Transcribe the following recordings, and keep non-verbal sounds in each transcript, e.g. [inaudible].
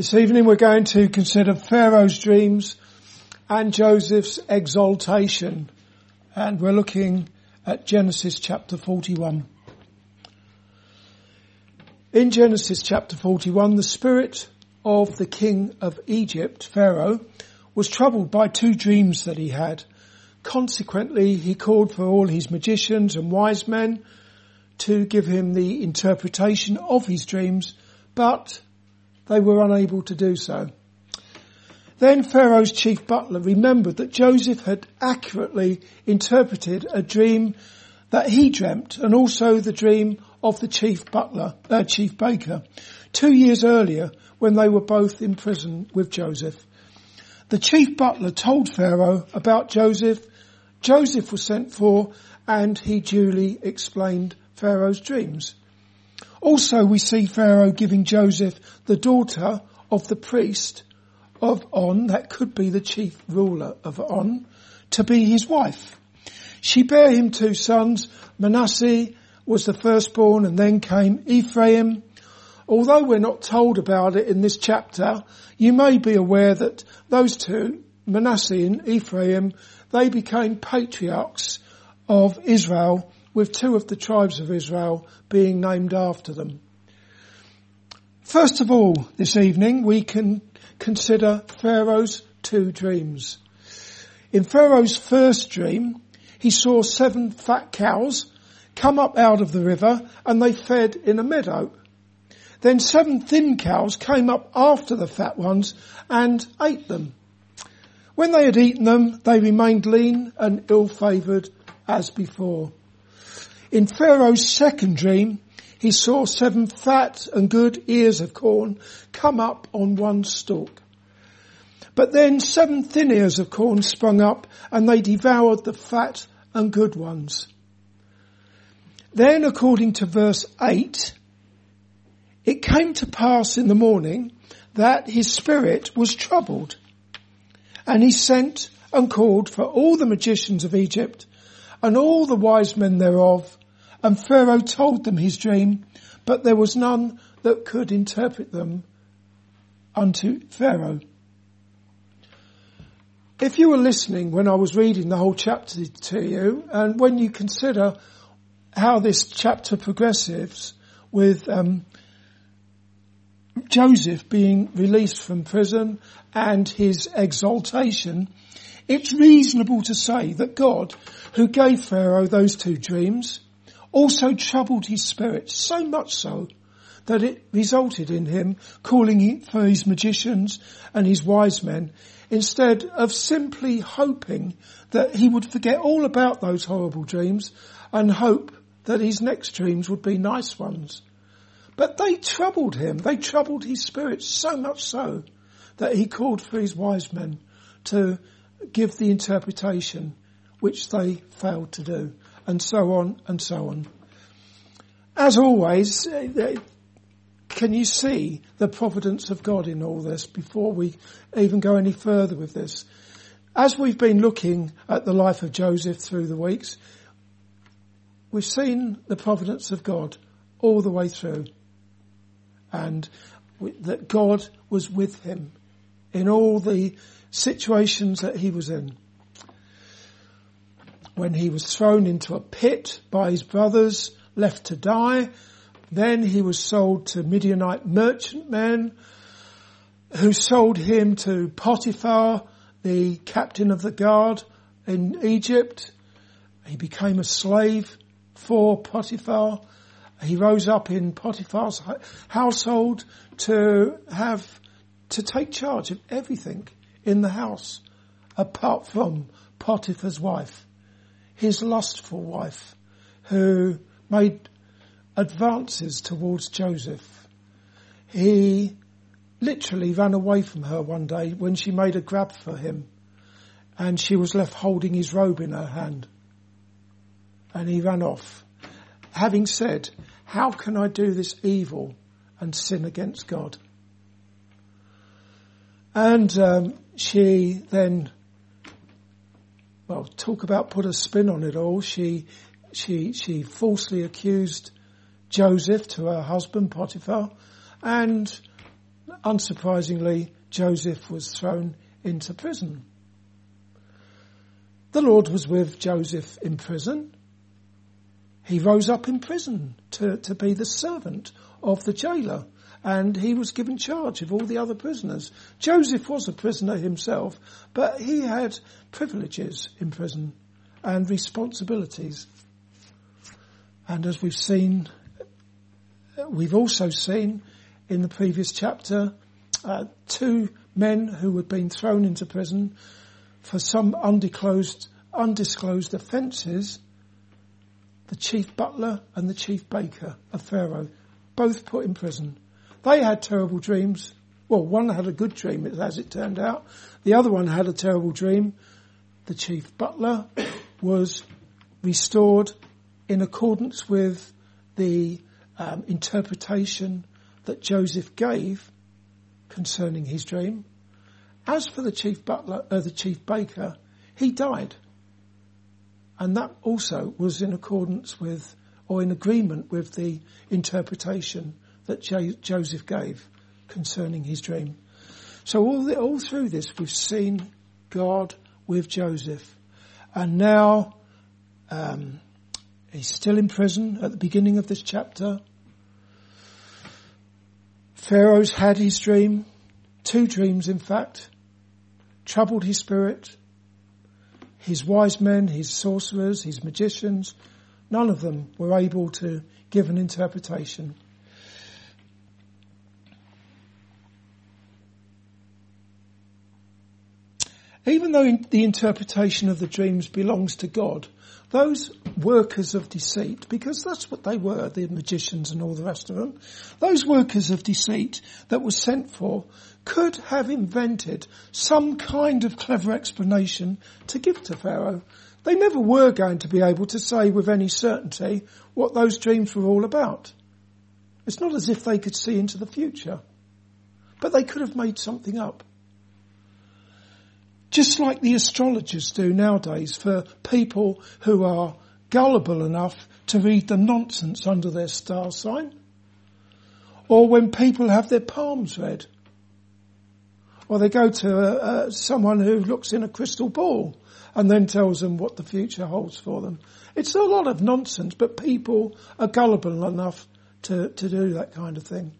This evening we're going to consider Pharaoh's dreams and Joseph's exaltation. And we're looking at Genesis chapter 41. In Genesis chapter 41, the spirit of the king of Egypt, Pharaoh, was troubled by two dreams that he had. Consequently, he called for all his magicians and wise men to give him the interpretation of his dreams, but they were unable to do so. Then Pharaoh's chief butler remembered that Joseph had accurately interpreted a dream that he dreamt and also the dream of the chief butler, uh, chief baker, two years earlier when they were both in prison with Joseph. The chief butler told Pharaoh about Joseph. Joseph was sent for and he duly explained Pharaoh's dreams. Also we see Pharaoh giving Joseph the daughter of the priest of On, that could be the chief ruler of On, to be his wife. She bare him two sons. Manasseh was the firstborn and then came Ephraim. Although we're not told about it in this chapter, you may be aware that those two, Manasseh and Ephraim, they became patriarchs of Israel with two of the tribes of Israel being named after them. First of all, this evening we can consider Pharaoh's two dreams. In Pharaoh's first dream, he saw seven fat cows come up out of the river and they fed in a meadow. Then seven thin cows came up after the fat ones and ate them. When they had eaten them, they remained lean and ill-favoured as before. In Pharaoh's second dream, he saw seven fat and good ears of corn come up on one stalk. But then seven thin ears of corn sprung up and they devoured the fat and good ones. Then according to verse 8, it came to pass in the morning that his spirit was troubled and he sent and called for all the magicians of Egypt and all the wise men thereof and Pharaoh told them his dream, but there was none that could interpret them unto Pharaoh. If you were listening when I was reading the whole chapter to you, and when you consider how this chapter progresses with um, Joseph being released from prison and his exaltation, it's reasonable to say that God, who gave Pharaoh those two dreams, also troubled his spirit so much so that it resulted in him calling for his magicians and his wise men instead of simply hoping that he would forget all about those horrible dreams and hope that his next dreams would be nice ones. But they troubled him. They troubled his spirit so much so that he called for his wise men to give the interpretation which they failed to do and so on and so on. As always, uh, can you see the providence of God in all this before we even go any further with this? As we've been looking at the life of Joseph through the weeks, we've seen the providence of God all the way through and that God was with him in all the situations that he was in when he was thrown into a pit by his brothers, left to die. Then he was sold to Midianite merchantmen who sold him to Potiphar, the captain of the guard in Egypt. He became a slave for Potiphar. He rose up in Potiphar's household to have, to take charge of everything in the house apart from Potiphar's wife his lustful wife who made advances towards Joseph. He literally ran away from her one day when she made a grab for him and she was left holding his robe in her hand. And he ran off, having said, how can I do this evil and sin against God? And um, she then well, talk about put a spin on it all. She, she, she falsely accused Joseph to her husband Potiphar and unsurprisingly, Joseph was thrown into prison. The Lord was with Joseph in prison. He rose up in prison to, to be the servant of the jailer and he was given charge of all the other prisoners. Joseph was a prisoner himself, but he had privileges in prison and responsibilities. And as we've seen, we've also seen in the previous chapter, uh, two men who had been thrown into prison for some undisclosed, undisclosed offences, the chief butler and the chief baker of Pharaoh, both put in prison. They had terrible dreams. Well, one had a good dream, as it turned out. The other one had a terrible dream. The chief butler [coughs] was restored in accordance with the um, interpretation that Joseph gave concerning his dream. As for the chief butler, uh, the chief baker, he died. And that also was in accordance with, or in agreement with the interpretation that jo- Joseph gave concerning his dream. So all, the, all through this, we've seen God with Joseph. And now, um, he's still in prison at the beginning of this chapter. Pharaoh's had his dream, two dreams in fact, troubled his spirit. His wise men, his sorcerers, his magicians, none of them were able to give an interpretation. Even though the interpretation of the dreams belongs to God, those workers of deceit, because that's what they were, the magicians and all the rest of them, those workers of deceit that were sent for could have invented some kind of clever explanation to give to Pharaoh. They never were going to be able to say with any certainty what those dreams were all about. It's not as if they could see into the future, but they could have made something up. Just like the astrologers do nowadays for people who are gullible enough to read the nonsense under their star sign. Or when people have their palms read. Or they go to uh, uh, someone who looks in a crystal ball and then tells them what the future holds for them. It's a lot of nonsense, but people are gullible enough to, to do that kind of thing.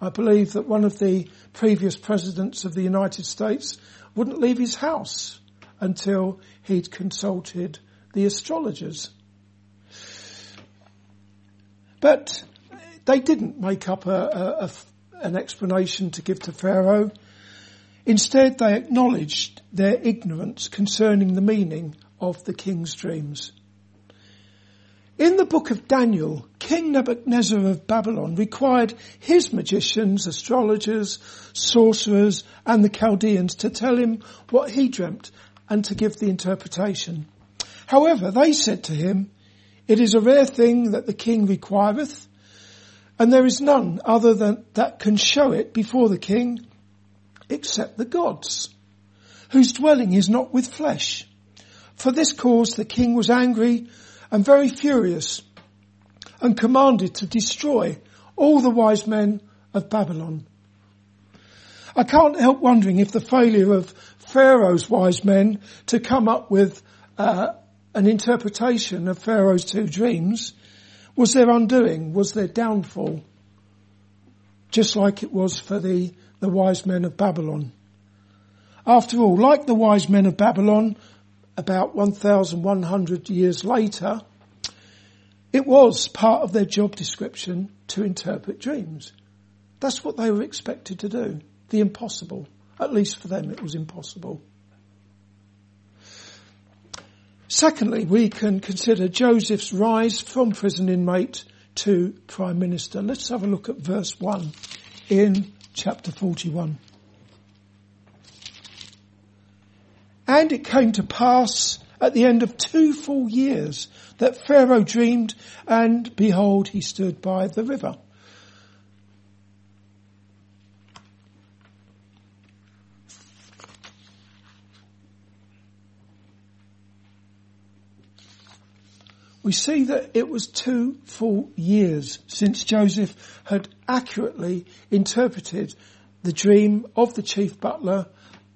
I believe that one of the previous presidents of the United States wouldn't leave his house until he'd consulted the astrologers. But they didn't make up a, a, a, an explanation to give to Pharaoh. Instead, they acknowledged their ignorance concerning the meaning of the king's dreams. In the book of Daniel, King Nebuchadnezzar of Babylon required his magicians, astrologers, sorcerers, and the Chaldeans to tell him what he dreamt and to give the interpretation. However, they said to him, it is a rare thing that the king requireth, and there is none other than that can show it before the king, except the gods, whose dwelling is not with flesh. For this cause the king was angry and very furious and commanded to destroy all the wise men of Babylon. I can't help wondering if the failure of Pharaoh's wise men to come up with uh, an interpretation of Pharaoh's two dreams was their undoing, was their downfall, just like it was for the, the wise men of Babylon. After all, like the wise men of Babylon, about 1,100 years later, it was part of their job description to interpret dreams. That's what they were expected to do. The impossible. At least for them it was impossible. Secondly, we can consider Joseph's rise from prison inmate to prime minister. Let's have a look at verse 1 in chapter 41. And it came to pass at the end of two full years that Pharaoh dreamed and behold he stood by the river. we see that it was two full years since Joseph had accurately interpreted the dream of the chief butler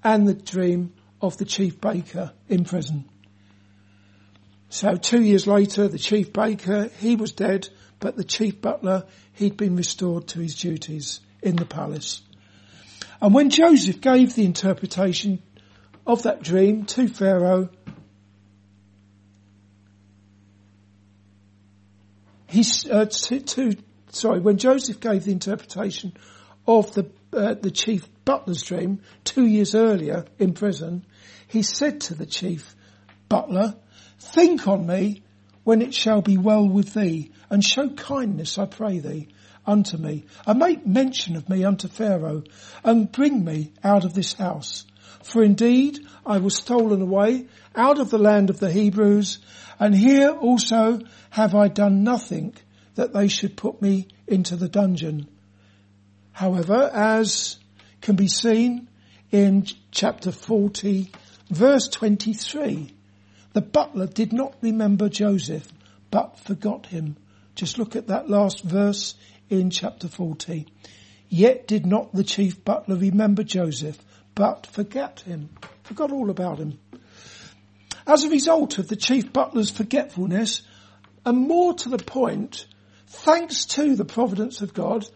and the dream of the chief baker in prison. So two years later, the chief baker, he was dead, but the chief butler, he'd been restored to his duties in the palace. And when Joseph gave the interpretation of that dream to Pharaoh, he, uh, to, to, sorry, when Joseph gave the interpretation of the, uh, the chief butler's dream two years earlier in prison, he said to the chief butler, think on me when it shall be well with thee and show kindness, I pray thee, unto me and make mention of me unto Pharaoh and bring me out of this house. For indeed I was stolen away out of the land of the Hebrews and here also have I done nothing that they should put me into the dungeon. However, as can be seen in chapter 40 verse 23, the butler did not remember Joseph, but forgot him. Just look at that last verse in chapter 40. Yet did not the chief butler remember Joseph, but forget him, forgot all about him. As a result of the chief butler's forgetfulness, and more to the point, thanks to the providence of God,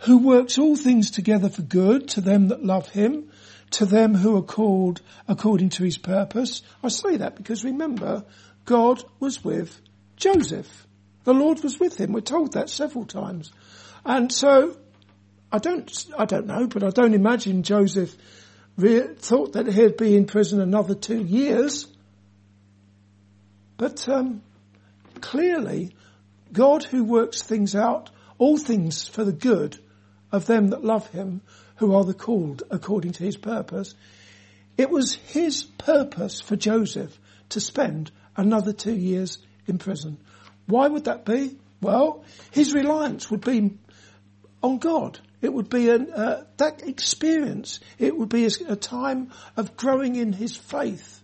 who works all things together for good to them that love him, to them who are called according to his purpose. I say that because remember, God was with Joseph. The Lord was with him. We're told that several times. And so, I don't, I don't know, but I don't imagine Joseph re- thought that he'd be in prison another two years. But, um, clearly, God who works things out, all things for the good of them that love him, who are the called according to his purpose, it was his purpose for Joseph to spend another two years in prison. Why would that be? Well, his reliance would be on God. It would be an, uh, that experience. It would be a, a time of growing in his faith.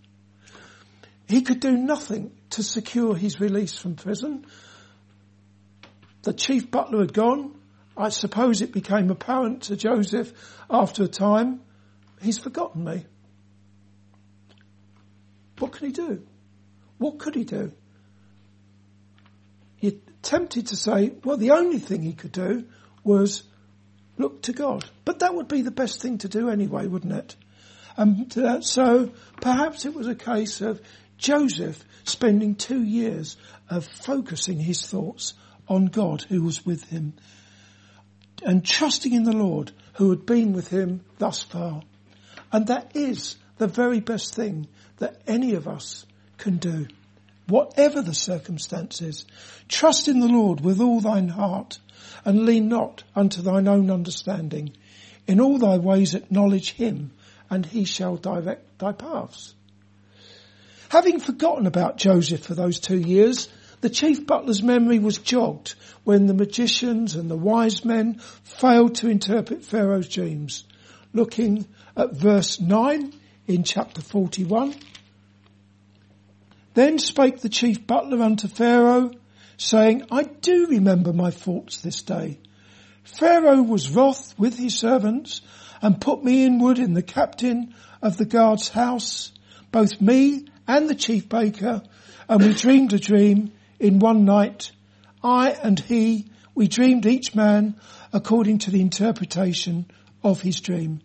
He could do nothing to secure his release from prison. The chief butler had gone. I suppose it became apparent to Joseph after a time, he's forgotten me. What can he do? What could he do? You're tempted to say, well, the only thing he could do was look to God. But that would be the best thing to do anyway, wouldn't it? And uh, so perhaps it was a case of Joseph spending two years of focusing his thoughts on God who was with him and trusting in the Lord who had been with him thus far. And that is the very best thing that any of us can do. Whatever the circumstances, trust in the Lord with all thine heart and lean not unto thine own understanding. In all thy ways acknowledge him and he shall direct thy paths. Having forgotten about Joseph for those two years, the chief butler's memory was jogged when the magicians and the wise men failed to interpret Pharaoh's dreams. Looking at verse 9 in chapter 41. Then spake the chief butler unto Pharaoh, saying, I do remember my faults this day. Pharaoh was wroth with his servants and put me inward in the captain of the guard's house, both me and the chief baker, and we dreamed a dream in one night. I and he, we dreamed each man according to the interpretation of his dream.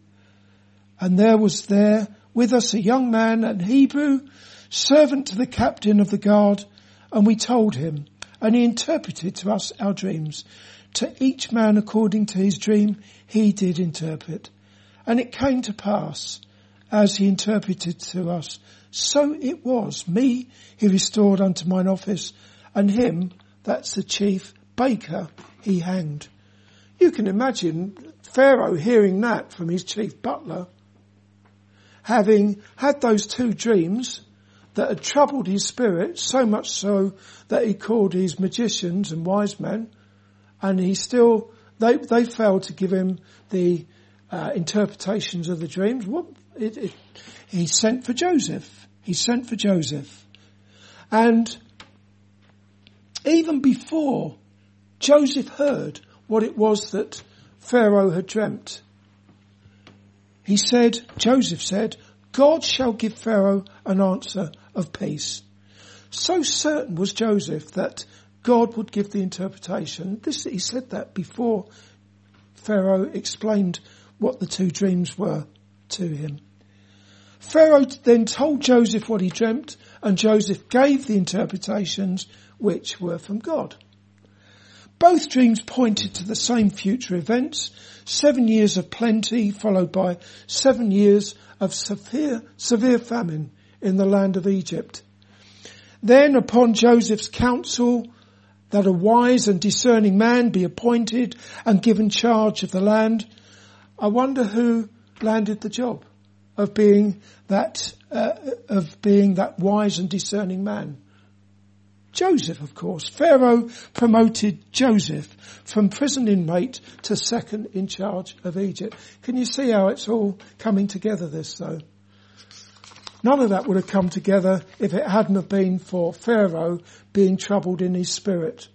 And there was there with us a young man, an Hebrew, servant to the captain of the guard, and we told him, and he interpreted to us our dreams. To each man according to his dream he did interpret. And it came to pass, as he interpreted to us, so it was. Me he restored unto mine office, and him, that's the chief baker, he hanged. You can imagine Pharaoh hearing that from his chief butler, having had those two dreams, that had troubled his spirit so much so that he called his magicians and wise men and he still, they, they failed to give him the uh, interpretations of the dreams. What, it, it, he sent for Joseph. He sent for Joseph. And even before Joseph heard what it was that Pharaoh had dreamt, he said, Joseph said, God shall give Pharaoh an answer of peace. So certain was Joseph that God would give the interpretation. This, he said that before Pharaoh explained what the two dreams were to him. Pharaoh then told Joseph what he dreamt and Joseph gave the interpretations which were from God. Both dreams pointed to the same future events, seven years of plenty followed by seven years of severe, severe famine in the land of Egypt. Then upon Joseph's counsel that a wise and discerning man be appointed and given charge of the land, I wonder who landed the job of being that, uh, of being that wise and discerning man. Joseph, of course. Pharaoh promoted Joseph from prison inmate to second in charge of Egypt. Can you see how it's all coming together this though? None of that would have come together if it hadn't have been for Pharaoh being troubled in his spirit.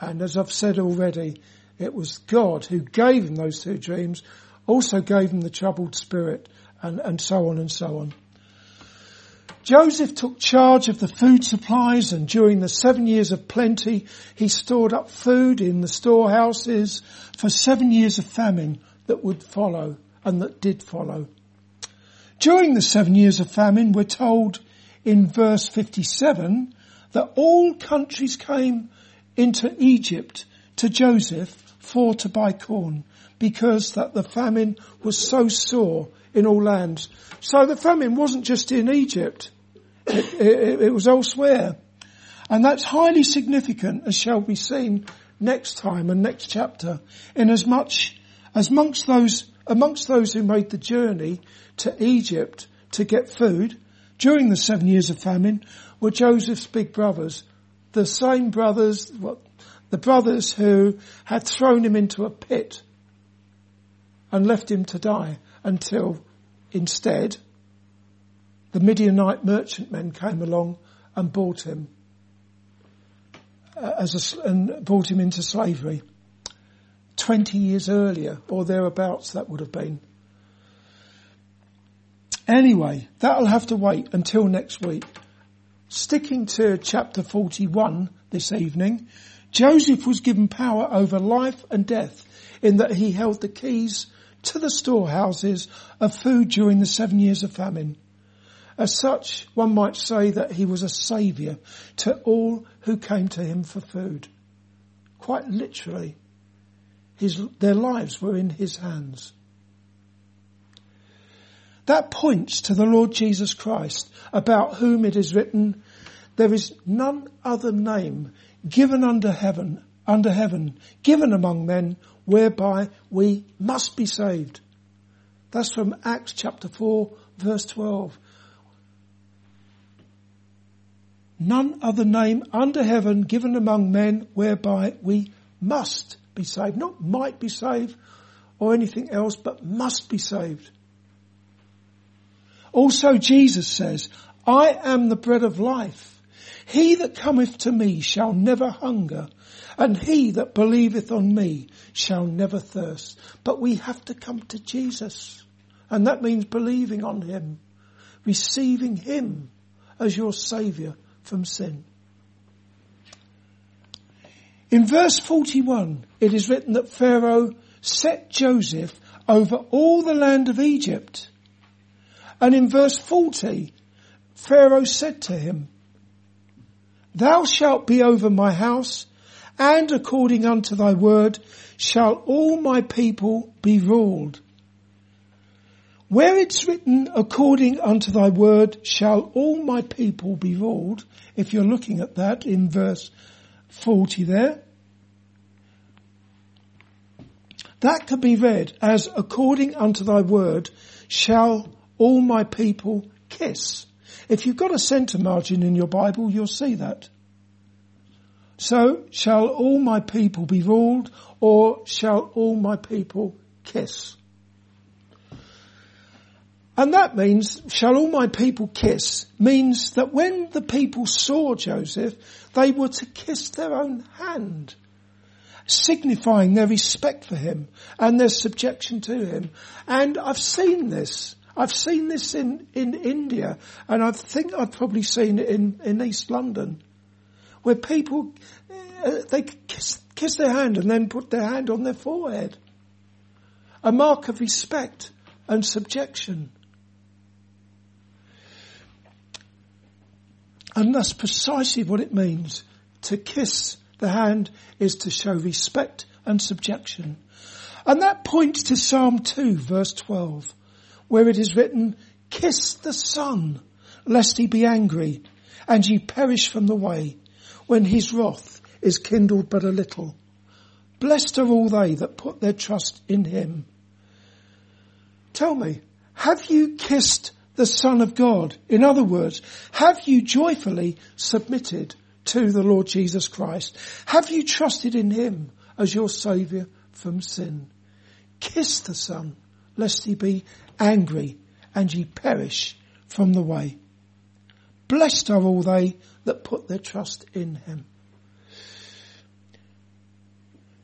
And as I've said already, it was God who gave him those two dreams, also gave him the troubled spirit, and, and so on and so on. Joseph took charge of the food supplies and during the seven years of plenty, he stored up food in the storehouses for seven years of famine that would follow and that did follow. During the seven years of famine, we're told in verse 57 that all countries came into Egypt to Joseph for to buy corn because that the famine was so sore in all lands. So the famine wasn't just in Egypt. It, it, was elsewhere. And that's highly significant as shall be seen next time and next chapter in as much as amongst those, amongst those who made the journey to Egypt to get food during the seven years of famine were Joseph's big brothers. The same brothers, the brothers who had thrown him into a pit and left him to die until instead the Midianite merchantmen came along and bought him uh, as a, and brought him into slavery. Twenty years earlier, or thereabouts, that would have been. Anyway, that'll have to wait until next week. Sticking to chapter 41 this evening, Joseph was given power over life and death in that he held the keys to the storehouses of food during the seven years of famine. As such, one might say that he was a saviour to all who came to him for food. Quite literally, his, their lives were in his hands. That points to the Lord Jesus Christ, about whom it is written, there is none other name given under heaven, under heaven, given among men, whereby we must be saved. That's from Acts chapter 4 verse 12. None other name under heaven given among men whereby we must be saved. Not might be saved or anything else, but must be saved. Also Jesus says, I am the bread of life. He that cometh to me shall never hunger, and he that believeth on me shall never thirst. But we have to come to Jesus. And that means believing on him, receiving him as your saviour from sin. In verse 41, it is written that Pharaoh set Joseph over all the land of Egypt. And in verse 40, Pharaoh said to him, Thou shalt be over my house, and according unto thy word shall all my people be ruled. Where it's written, according unto thy word shall all my people be ruled, if you're looking at that in verse 40 there, that could be read as according unto thy word shall all my people kiss. If you've got a centre margin in your Bible, you'll see that. So shall all my people be ruled or shall all my people kiss? And that means, shall all my people kiss, means that when the people saw Joseph, they were to kiss their own hand. signifying their respect for him and their subjection to him. And I've seen this. I've seen this in, in India and I think I've probably seen it in, in East London where people, uh, they kiss, kiss their hand and then put their hand on their forehead. A mark of respect and subjection. And that's precisely what it means to kiss the hand is to show respect and subjection. And that points to Psalm 2 verse 12 where it is written, kiss the son lest he be angry and ye perish from the way when his wrath is kindled but a little. Blessed are all they that put their trust in him. Tell me, have you kissed the Son of God? In other words, have you joyfully submitted to the Lord Jesus Christ? Have you trusted in Him as your Saviour from sin? Kiss the Son, lest he be angry and ye perish from the way. Blessed are all they that put their trust in Him.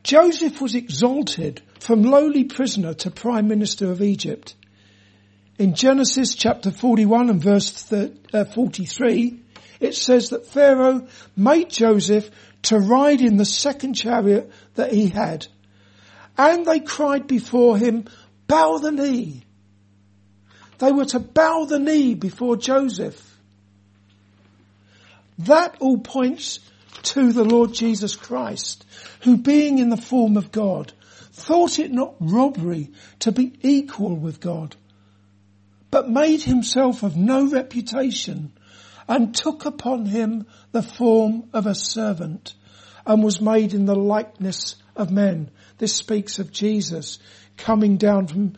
Joseph was exalted from lowly prisoner to prime minister of Egypt. In Genesis chapter 41 and verse uh, 43, it says that Pharaoh made Joseph to ride in the second chariot that he had. And they cried before him, bow the knee. They were to bow the knee before Joseph. That all points to the Lord Jesus Christ, who being in the form of God, thought it not robbery to be equal with God, but made himself of no reputation and took upon him the form of a servant and was made in the likeness of men. This speaks of Jesus coming down from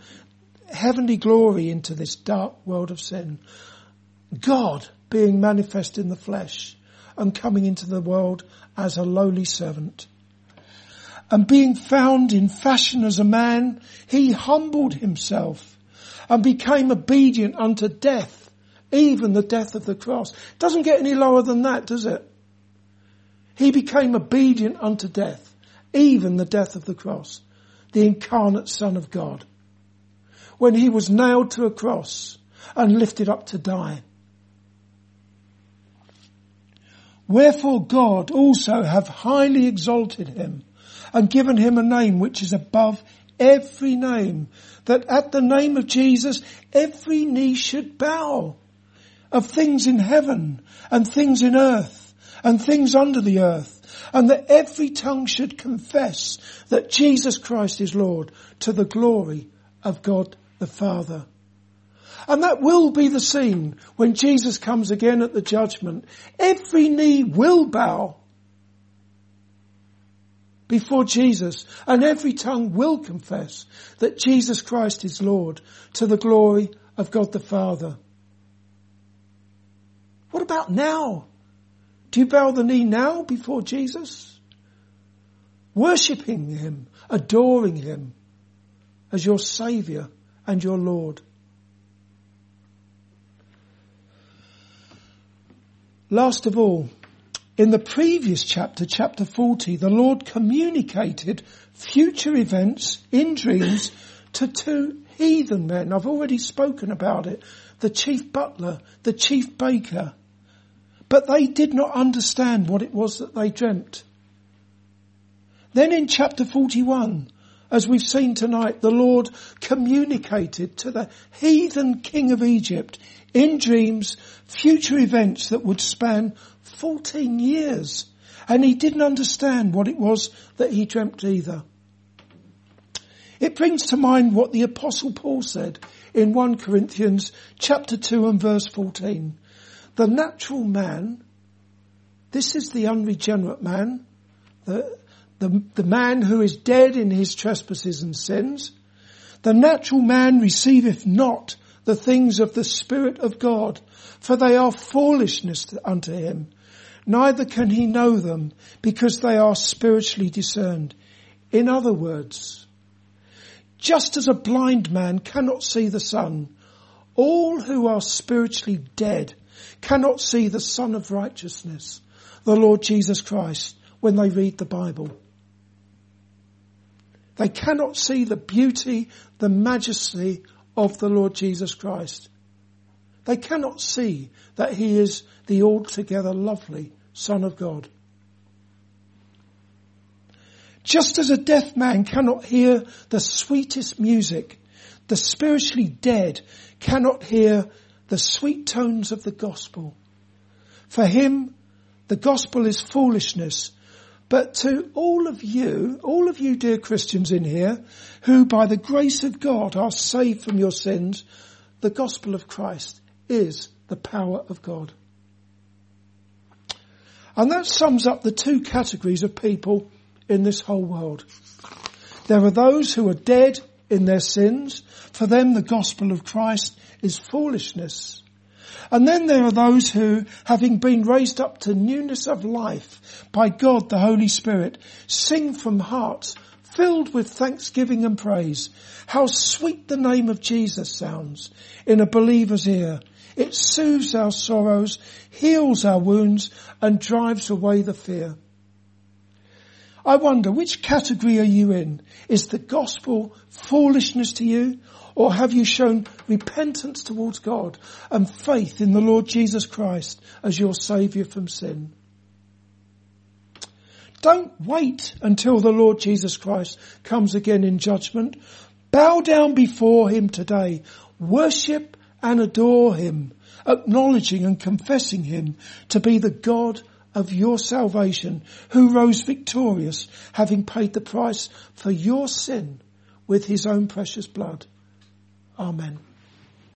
heavenly glory into this dark world of sin. God being manifest in the flesh and coming into the world as a lowly servant. And being found in fashion as a man, he humbled himself and became obedient unto death even the death of the cross. Doesn't get any lower than that, does it? He became obedient unto death, even the death of the cross, the incarnate Son of God. When he was nailed to a cross and lifted up to die. Wherefore God also have highly exalted him and given him a name which is above every name, that at the name of Jesus every knee should bow of things in heaven and things in earth and things under the earth and that every tongue should confess that Jesus Christ is Lord to the glory of God the Father. And that will be the scene when Jesus comes again at the judgment. Every knee will bow before Jesus and every tongue will confess that Jesus Christ is Lord to the glory of God the Father. What about now? Do you bow the knee now before Jesus? Worshipping Him, adoring Him as your Saviour and your Lord. Last of all, in the previous chapter, chapter 40, the Lord communicated future events in dreams to two heathen men. I've already spoken about it. The chief butler, the chief baker, but they did not understand what it was that they dreamt. Then in chapter 41, as we've seen tonight, the Lord communicated to the heathen king of Egypt in dreams future events that would span 14 years. And he didn't understand what it was that he dreamt either. It brings to mind what the apostle Paul said in 1 Corinthians chapter 2 and verse 14. The natural man, this is the unregenerate man, the, the, the man who is dead in his trespasses and sins. The natural man receiveth not the things of the Spirit of God, for they are foolishness unto him. Neither can he know them because they are spiritually discerned. In other words, just as a blind man cannot see the sun, all who are spiritually dead cannot see the Son of Righteousness, the Lord Jesus Christ, when they read the Bible. They cannot see the beauty, the majesty of the Lord Jesus Christ. They cannot see that he is the altogether lovely Son of God. Just as a deaf man cannot hear the sweetest music, the spiritually dead cannot hear the sweet tones of the gospel. For him, the gospel is foolishness. But to all of you, all of you dear Christians in here, who by the grace of God are saved from your sins, the gospel of Christ is the power of God. And that sums up the two categories of people in this whole world. There are those who are dead in their sins. For them the gospel of Christ is foolishness. And then there are those who, having been raised up to newness of life by God the Holy Spirit, sing from hearts filled with thanksgiving and praise. How sweet the name of Jesus sounds in a believer's ear. It soothes our sorrows, heals our wounds, and drives away the fear. I wonder, which category are you in? Is the gospel foolishness to you? Or have you shown repentance towards God and faith in the Lord Jesus Christ as your saviour from sin? Don't wait until the Lord Jesus Christ comes again in judgment. Bow down before Him today. Worship and adore Him, acknowledging and confessing Him to be the God of your salvation, who rose victorious, having paid the price for your sin with his own precious blood. Amen.